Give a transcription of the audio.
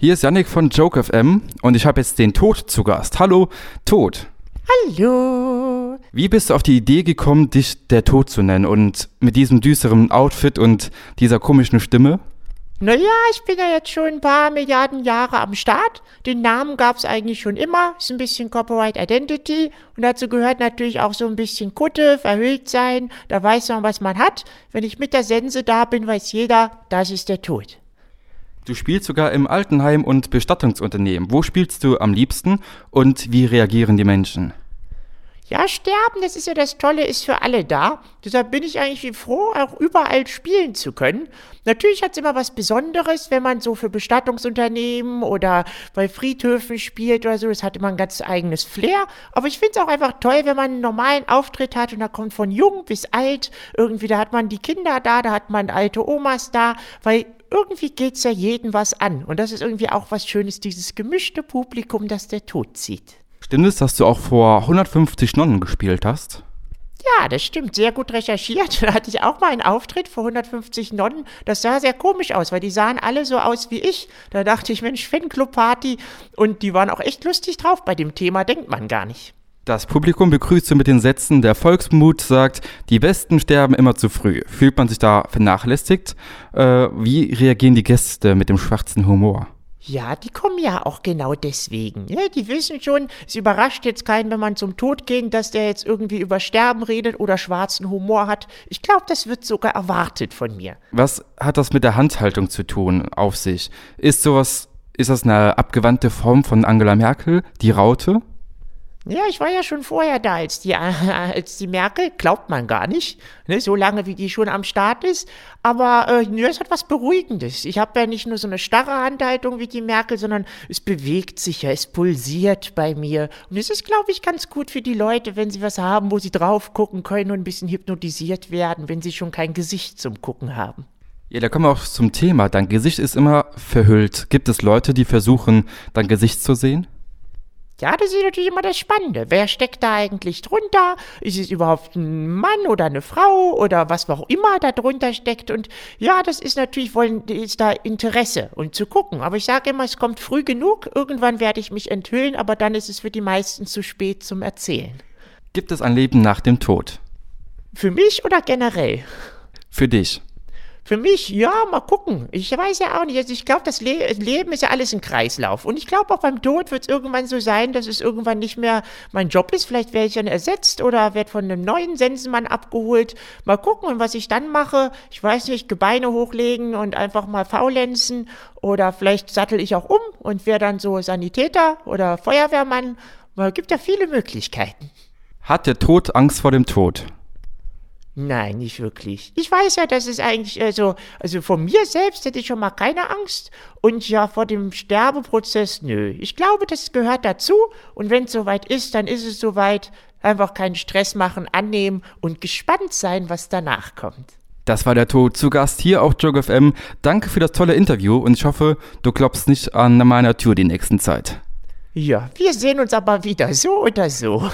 Hier ist Yannick von Joke FM und ich habe jetzt den Tod zu Gast. Hallo, Tod. Hallo. Wie bist du auf die Idee gekommen, dich der Tod zu nennen und mit diesem düsteren Outfit und dieser komischen Stimme? Naja, ich bin ja jetzt schon ein paar Milliarden Jahre am Start. Den Namen gab es eigentlich schon immer. Ist ein bisschen Corporate Identity. Und dazu gehört natürlich auch so ein bisschen Kutte, verhüllt sein. Da weiß man, was man hat. Wenn ich mit der Sense da bin, weiß jeder, das ist der Tod. Du spielst sogar im Altenheim und Bestattungsunternehmen. Wo spielst du am liebsten und wie reagieren die Menschen? Ja, sterben, das ist ja das Tolle, ist für alle da. Deshalb bin ich eigentlich froh, auch überall spielen zu können. Natürlich hat es immer was Besonderes, wenn man so für Bestattungsunternehmen oder bei Friedhöfen spielt oder so. Das hat immer ein ganz eigenes Flair. Aber ich finde es auch einfach toll, wenn man einen normalen Auftritt hat und da kommt von jung bis alt. Irgendwie, da hat man die Kinder da, da hat man alte Omas da, weil irgendwie geht es ja jedem was an. Und das ist irgendwie auch was Schönes, dieses gemischte Publikum, das der Tod zieht. Stimmt es, dass du auch vor 150 Nonnen gespielt hast? Ja, das stimmt. Sehr gut recherchiert. Da hatte ich auch mal einen Auftritt vor 150 Nonnen. Das sah sehr komisch aus, weil die sahen alle so aus wie ich. Da dachte ich, Mensch, Fanclub-Party. Und die waren auch echt lustig drauf. Bei dem Thema denkt man gar nicht. Das Publikum begrüßt du mit den Sätzen, der Volksmut sagt, die Besten sterben immer zu früh. Fühlt man sich da vernachlässigt? Äh, wie reagieren die Gäste mit dem schwarzen Humor? Ja, die kommen ja auch genau deswegen. Ja, die wissen schon, es überrascht jetzt keinen, wenn man zum Tod geht, dass der jetzt irgendwie über Sterben redet oder schwarzen Humor hat. Ich glaube, das wird sogar erwartet von mir. Was hat das mit der Handhaltung zu tun auf sich? Ist sowas, ist das eine abgewandte Form von Angela Merkel, die Raute? Ja, ich war ja schon vorher da als die, als die Merkel, glaubt man gar nicht, ne, so lange wie die schon am Start ist. Aber äh, ja, es hat was Beruhigendes. Ich habe ja nicht nur so eine starre Handhaltung wie die Merkel, sondern es bewegt sich ja, es pulsiert bei mir. Und es ist, glaube ich, ganz gut für die Leute, wenn sie was haben, wo sie drauf gucken können und ein bisschen hypnotisiert werden, wenn sie schon kein Gesicht zum Gucken haben. Ja, da kommen wir auch zum Thema. Dein Gesicht ist immer verhüllt. Gibt es Leute, die versuchen, dein Gesicht zu sehen? Ja, das ist natürlich immer das Spannende. Wer steckt da eigentlich drunter? Ist es überhaupt ein Mann oder eine Frau oder was auch immer da drunter steckt? Und ja, das ist natürlich, wollen, ist da Interesse und zu gucken. Aber ich sage immer, es kommt früh genug. Irgendwann werde ich mich enthüllen, aber dann ist es für die meisten zu spät zum Erzählen. Gibt es ein Leben nach dem Tod? Für mich oder generell? Für dich. Für mich, ja, mal gucken. Ich weiß ja auch nicht. Also ich glaube, das Le Leben ist ja alles ein Kreislauf. Und ich glaube, auch beim Tod wird es irgendwann so sein, dass es irgendwann nicht mehr mein Job ist. Vielleicht werde ich dann ersetzt oder werde von einem neuen Sensenmann abgeholt. Mal gucken, und was ich dann mache. Ich weiß nicht, Gebeine hochlegen und einfach mal faulenzen. Oder vielleicht sattel ich auch um und werde dann so Sanitäter oder Feuerwehrmann. Es gibt ja viele Möglichkeiten. Hat der Tod Angst vor dem Tod? Nein, nicht wirklich. Ich weiß ja, dass es eigentlich, also, also von mir selbst hätte ich schon mal keine Angst. Und ja, vor dem Sterbeprozess, nö. Ich glaube, das gehört dazu. Und wenn es soweit ist, dann ist es soweit. Einfach keinen Stress machen, annehmen und gespannt sein, was danach kommt. Das war der Tod zu Gast hier auf JogFM. Danke für das tolle Interview und ich hoffe, du klopfst nicht an meiner Tür die nächsten Zeit. Ja, wir sehen uns aber wieder, so oder so.